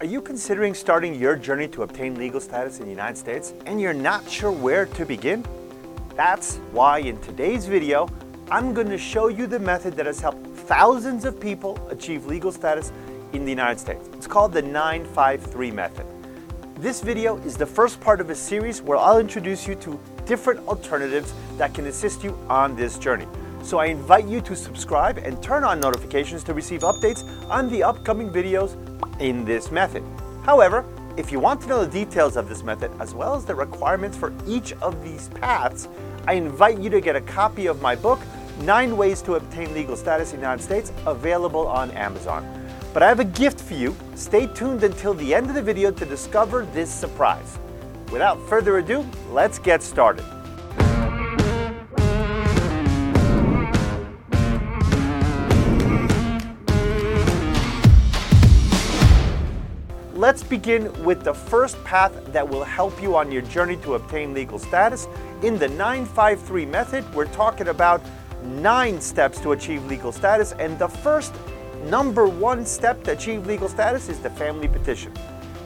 Are you considering starting your journey to obtain legal status in the United States and you're not sure where to begin? That's why in today's video, I'm going to show you the method that has helped thousands of people achieve legal status in the United States. It's called the 953 method. This video is the first part of a series where I'll introduce you to different alternatives that can assist you on this journey. So I invite you to subscribe and turn on notifications to receive updates on the upcoming videos in this method. However, if you want to know the details of this method as well as the requirements for each of these paths, I invite you to get a copy of my book, Nine Ways to Obtain Legal Status in the United States, available on Amazon. But I have a gift for you. Stay tuned until the end of the video to discover this surprise. Without further ado, let's get started. Begin with the first path that will help you on your journey to obtain legal status. In the 953 method, we're talking about nine steps to achieve legal status, and the first number one step to achieve legal status is the family petition.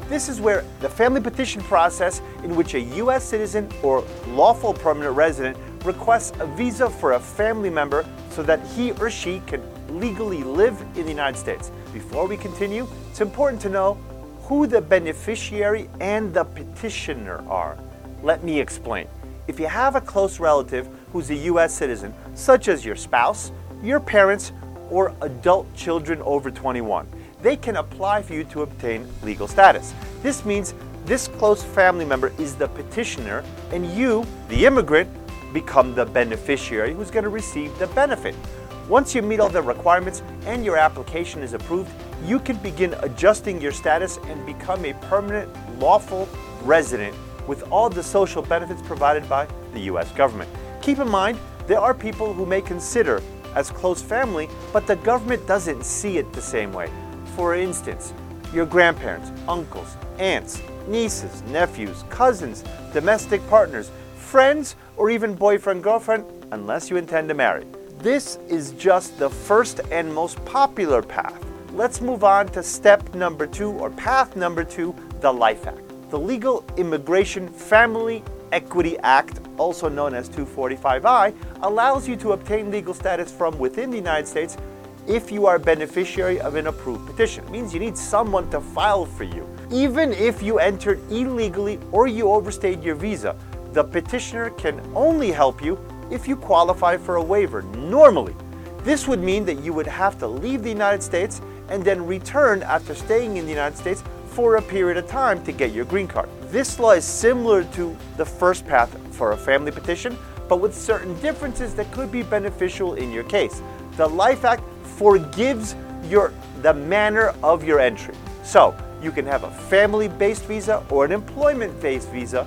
This is where the family petition process, in which a U.S. citizen or lawful permanent resident requests a visa for a family member so that he or she can legally live in the United States. Before we continue, it's important to know who the beneficiary and the petitioner are. Let me explain. If you have a close relative who's a U.S. citizen, such as your spouse, your parents, or adult children over 21, they can apply for you to obtain legal status. This means this close family member is the petitioner, and you, the immigrant, become the beneficiary who's going to receive the benefit. Once you meet all the requirements and your application is approved, you can begin adjusting your status and become a permanent lawful resident with all the social benefits provided by the US government. Keep in mind, there are people who may consider as close family, but the government doesn't see it the same way. For instance, your grandparents, uncles, aunts, nieces, nephews, cousins, domestic partners, friends, or even boyfriend, girlfriend, unless you intend to marry. This is just the first and most popular path. Let's move on to step number two, or path number two, the Life Act. The Legal Immigration Family Equity Act, also known as 245I, allows you to obtain legal status from within the United States if you are a beneficiary of an approved petition. It means you need someone to file for you. Even if you entered illegally or you overstayed your visa, the petitioner can only help you if you qualify for a waiver normally. This would mean that you would have to leave the United States and then return after staying in the United States for a period of time to get your green card. This law is similar to the first path for a family petition, but with certain differences that could be beneficial in your case. The Life Act forgives your the manner of your entry. So, you can have a family-based visa or an employment-based visa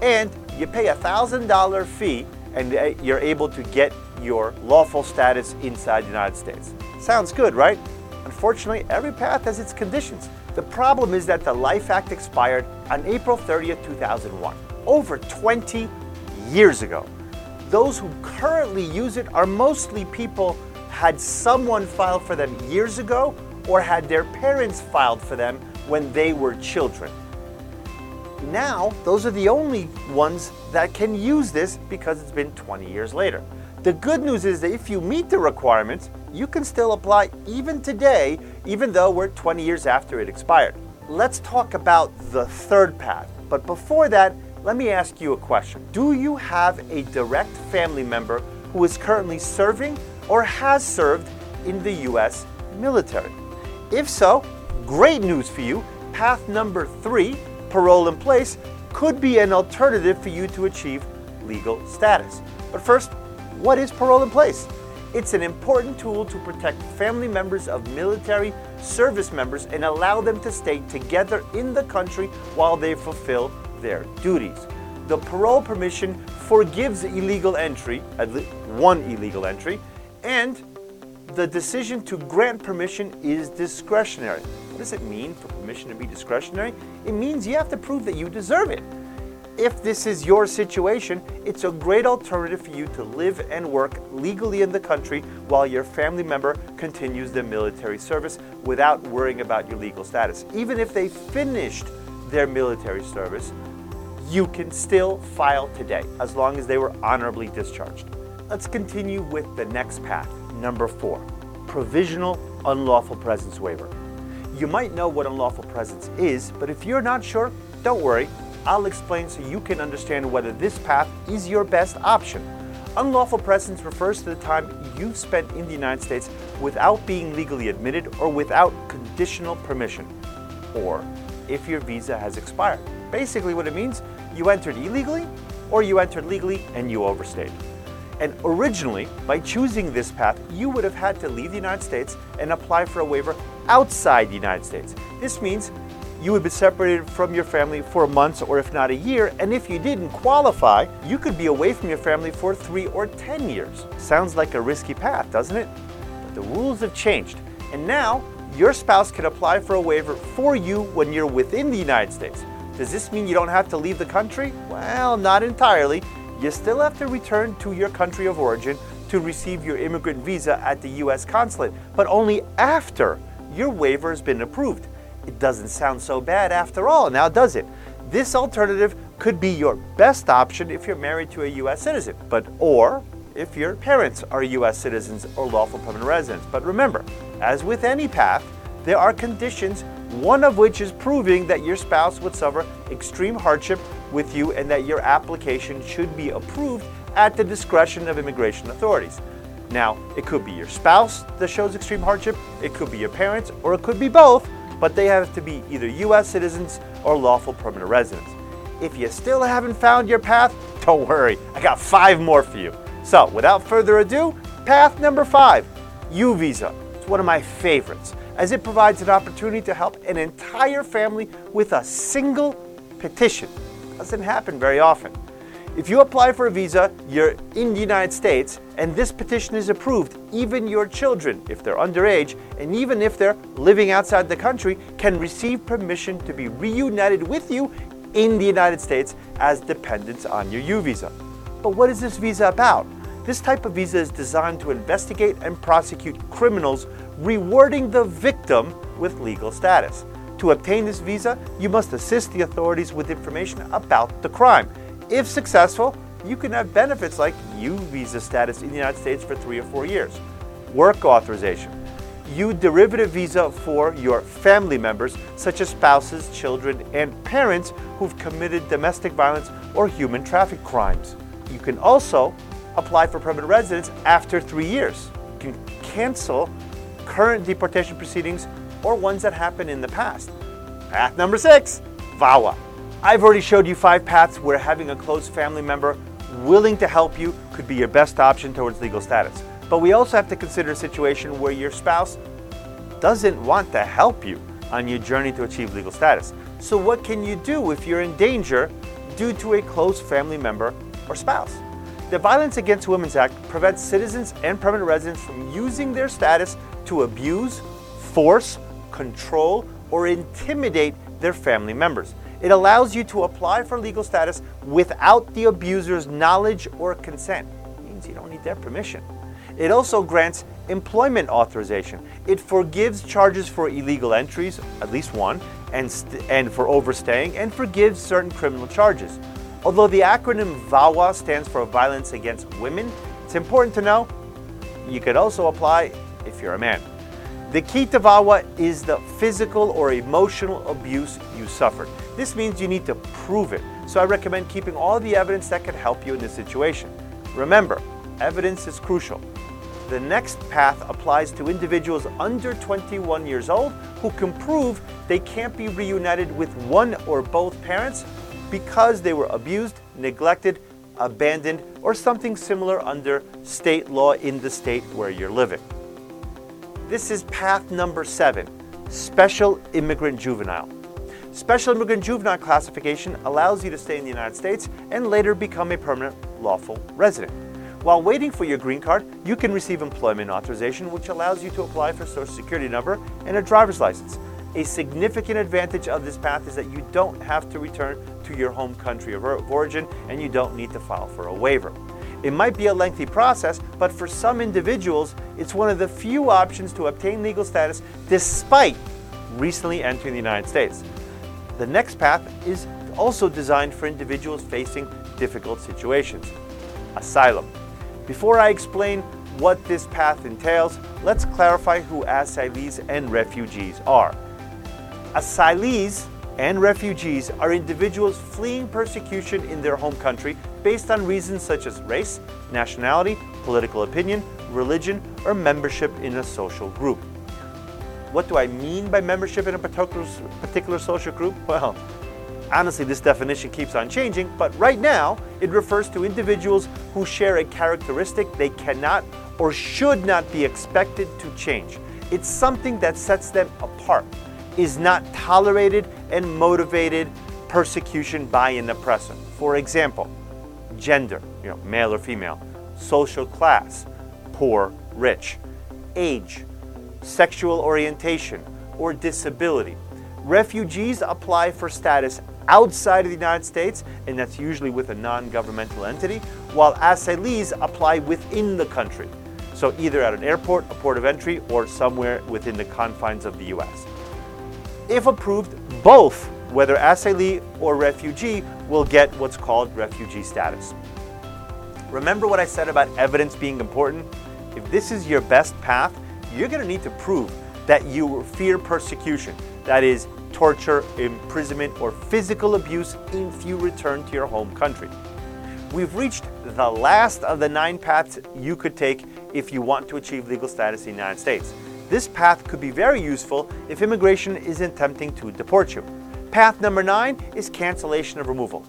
and you pay a $1,000 fee and uh, you're able to get your lawful status inside the United States. Sounds good, right? Unfortunately, every path has its conditions. The problem is that the Life Act expired on April 30th, 2001, over 20 years ago. Those who currently use it are mostly people had someone file for them years ago or had their parents filed for them when they were children. Now, those are the only ones that can use this because it's been 20 years later. The good news is that if you meet the requirements, you can still apply even today, even though we're 20 years after it expired. Let's talk about the third path. But before that, let me ask you a question. Do you have a direct family member who is currently serving or has served in the US military? If so, great news for you. Path number three parole in place could be an alternative for you to achieve legal status. But first, what is parole in place? It's an important tool to protect family members of military service members and allow them to stay together in the country while they fulfill their duties. The parole permission forgives illegal entry, at least one illegal entry, and the decision to grant permission is discretionary. What does it mean for permission to be discretionary? It means you have to prove that you deserve it. If this is your situation, it's a great alternative for you to live and work legally in the country while your family member continues their military service without worrying about your legal status. Even if they finished their military service, you can still file today as long as they were honorably discharged. Let's continue with the next path, number four provisional unlawful presence waiver. You might know what unlawful presence is, but if you're not sure, don't worry. I'll explain so you can understand whether this path is your best option. Unlawful presence refers to the time you've spent in the United States without being legally admitted or without conditional permission, or if your visa has expired. Basically, what it means, you entered illegally or you entered legally and you overstayed. And originally, by choosing this path, you would have had to leave the United States and apply for a waiver outside the United States. This means you would be separated from your family for months or if not a year, and if you didn't qualify, you could be away from your family for three or 10 years. Sounds like a risky path, doesn't it? But the rules have changed, and now your spouse can apply for a waiver for you when you're within the United States. Does this mean you don't have to leave the country? Well, not entirely. You still have to return to your country of origin to receive your immigrant visa at the U.S. consulate, but only after your waiver has been approved. It doesn't sound so bad after all, now does it? This alternative could be your best option if you're married to a U.S. citizen, but or if your parents are U.S. citizens or lawful permanent residents. But remember, as with any path, there are conditions, one of which is proving that your spouse would suffer extreme hardship with you and that your application should be approved at the discretion of immigration authorities. Now, it could be your spouse that shows extreme hardship, it could be your parents, or it could be both, but they have to be either U.S. citizens or lawful permanent residents. If you still haven't found your path, don't worry, I got five more for you. So, without further ado, path number five U visa. It's one of my favorites, as it provides an opportunity to help an entire family with a single petition. Doesn't happen very often. If you apply for a visa, you're in the United States, and this petition is approved, even your children, if they're underage, and even if they're living outside the country, can receive permission to be reunited with you in the United States as dependents on your U visa. But what is this visa about? This type of visa is designed to investigate and prosecute criminals, rewarding the victim with legal status. To obtain this visa, you must assist the authorities with information about the crime. If successful, you can have benefits like U visa status in the United States for three or four years, work authorization, U derivative visa for your family members, such as spouses, children, and parents who've committed domestic violence or human traffic crimes. You can also apply for permanent residence after three years. You can cancel current deportation proceedings or ones that happened in the past. Path number six, VAWA. I've already showed you five paths where having a close family member willing to help you could be your best option towards legal status. But we also have to consider a situation where your spouse doesn't want to help you on your journey to achieve legal status. So, what can you do if you're in danger due to a close family member or spouse? The Violence Against Women's Act prevents citizens and permanent residents from using their status to abuse, force, control, or intimidate their family members. It allows you to apply for legal status without the abuser's knowledge or consent. It means you don't need their permission. It also grants employment authorization. It forgives charges for illegal entries, at least one, and, st- and for overstaying, and forgives certain criminal charges. Although the acronym VAWA stands for Violence Against Women, it's important to know you could also apply if you're a man. The key to VAWA is the physical or emotional abuse you suffered. This means you need to prove it. So I recommend keeping all the evidence that can help you in this situation. Remember, evidence is crucial. The next path applies to individuals under 21 years old who can prove they can't be reunited with one or both parents because they were abused, neglected, abandoned, or something similar under state law in the state where you're living. This is path number seven Special Immigrant Juvenile. Special Immigrant Juvenile classification allows you to stay in the United States and later become a permanent lawful resident. While waiting for your green card, you can receive employment authorization, which allows you to apply for social security number and a driver's license. A significant advantage of this path is that you don't have to return to your home country of origin and you don't need to file for a waiver. It might be a lengthy process, but for some individuals, it's one of the few options to obtain legal status despite recently entering the United States. The next path is also designed for individuals facing difficult situations asylum. Before I explain what this path entails, let's clarify who asylees and refugees are. Asylees and refugees are individuals fleeing persecution in their home country based on reasons such as race, nationality, political opinion, religion, or membership in a social group. What do I mean by membership in a particular, social group? Well, honestly, this definition keeps on changing, but right now it refers to individuals who share a characteristic they cannot or should not be expected to change. It's something that sets them apart is not tolerated and motivated persecution by an oppressor. For example, gender, you know, male or female, social class, poor, rich, age, sexual orientation, or disability. Refugees apply for status outside of the United States, and that's usually with a non governmental entity, while asylees apply within the country. So, either at an airport, a port of entry, or somewhere within the confines of the US. If approved, both, whether asylee or refugee, will get what's called refugee status. Remember what I said about evidence being important? If this is your best path, you're going to need to prove that you fear persecution, that is, torture, imprisonment, or physical abuse if you return to your home country. We've reached the last of the nine paths you could take if you want to achieve legal status in the United States. This path could be very useful if immigration is attempting to deport you. Path number nine is cancellation of removal.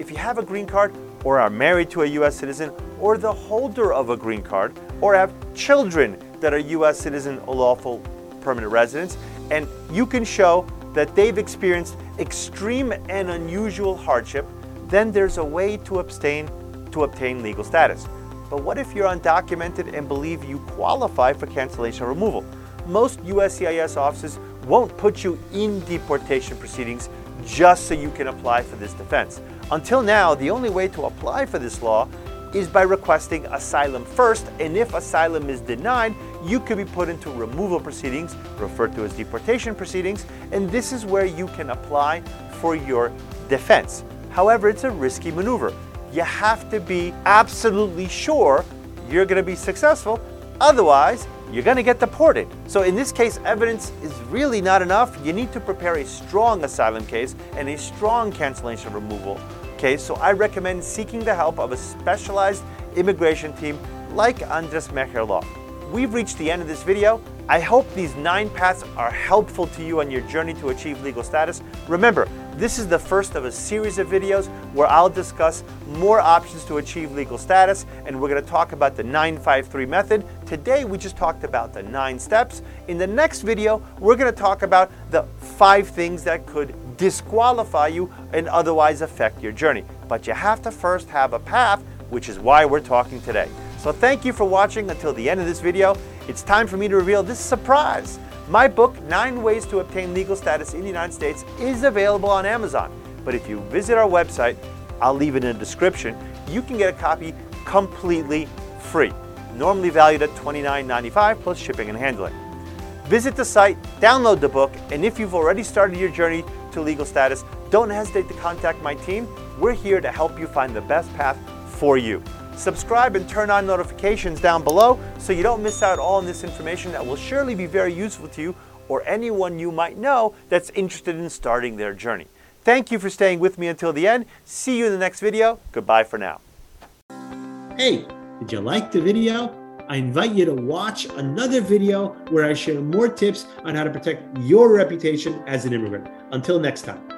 If you have a green card or are married to a U.S. citizen or the holder of a green card or have children that are U.S. citizen or lawful permanent residents, and you can show that they've experienced extreme and unusual hardship, then there's a way to abstain to obtain legal status. But what if you're undocumented and believe you qualify for cancellation of removal? Most USCIS offices won't put you in deportation proceedings just so you can apply for this defense. Until now, the only way to apply for this law is by requesting asylum first, and if asylum is denied, you could be put into removal proceedings, referred to as deportation proceedings, and this is where you can apply for your defense. However, it's a risky maneuver. You have to be absolutely sure you're going to be successful, otherwise, you're going to get deported. So in this case, evidence is really not enough. You need to prepare a strong asylum case and a strong cancellation removal case. So I recommend seeking the help of a specialized immigration team like Andres Mejer Law. We've reached the end of this video. I hope these nine paths are helpful to you on your journey to achieve legal status. Remember, this is the first of a series of videos where I'll discuss more options to achieve legal status, and we're going to talk about the 953 method. Today, we just talked about the nine steps. In the next video, we're going to talk about the five things that could disqualify you and otherwise affect your journey. But you have to first have a path, which is why we're talking today. So thank you for watching until the end of this video. It's time for me to reveal this surprise. My book, Nine Ways to Obtain Legal Status in the United States, is available on Amazon. But if you visit our website, I'll leave it in the description, you can get a copy completely free, normally valued at $29.95 plus shipping and handling. Visit the site, download the book, and if you've already started your journey to legal status, don't hesitate to contact my team. We're here to help you find the best path for you. Subscribe and turn on notifications down below so you don't miss out on this information that will surely be very useful to you or anyone you might know that's interested in starting their journey. Thank you for staying with me until the end. See you in the next video. Goodbye for now. Hey, did you like the video? I invite you to watch another video where I share more tips on how to protect your reputation as an immigrant. Until next time.